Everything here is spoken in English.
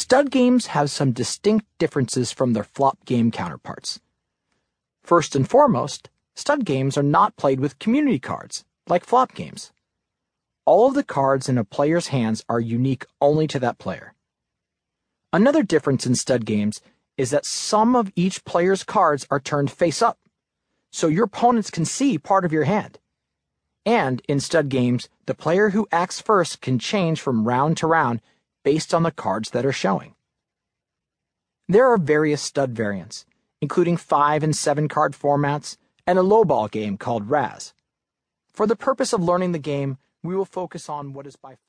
Stud games have some distinct differences from their flop game counterparts. First and foremost, stud games are not played with community cards, like flop games. All of the cards in a player's hands are unique only to that player. Another difference in stud games is that some of each player's cards are turned face up, so your opponents can see part of your hand. And in stud games, the player who acts first can change from round to round based on the cards that are showing. There are various stud variants, including 5 and 7 card formats and a lowball game called Razz. For the purpose of learning the game, we will focus on what is by far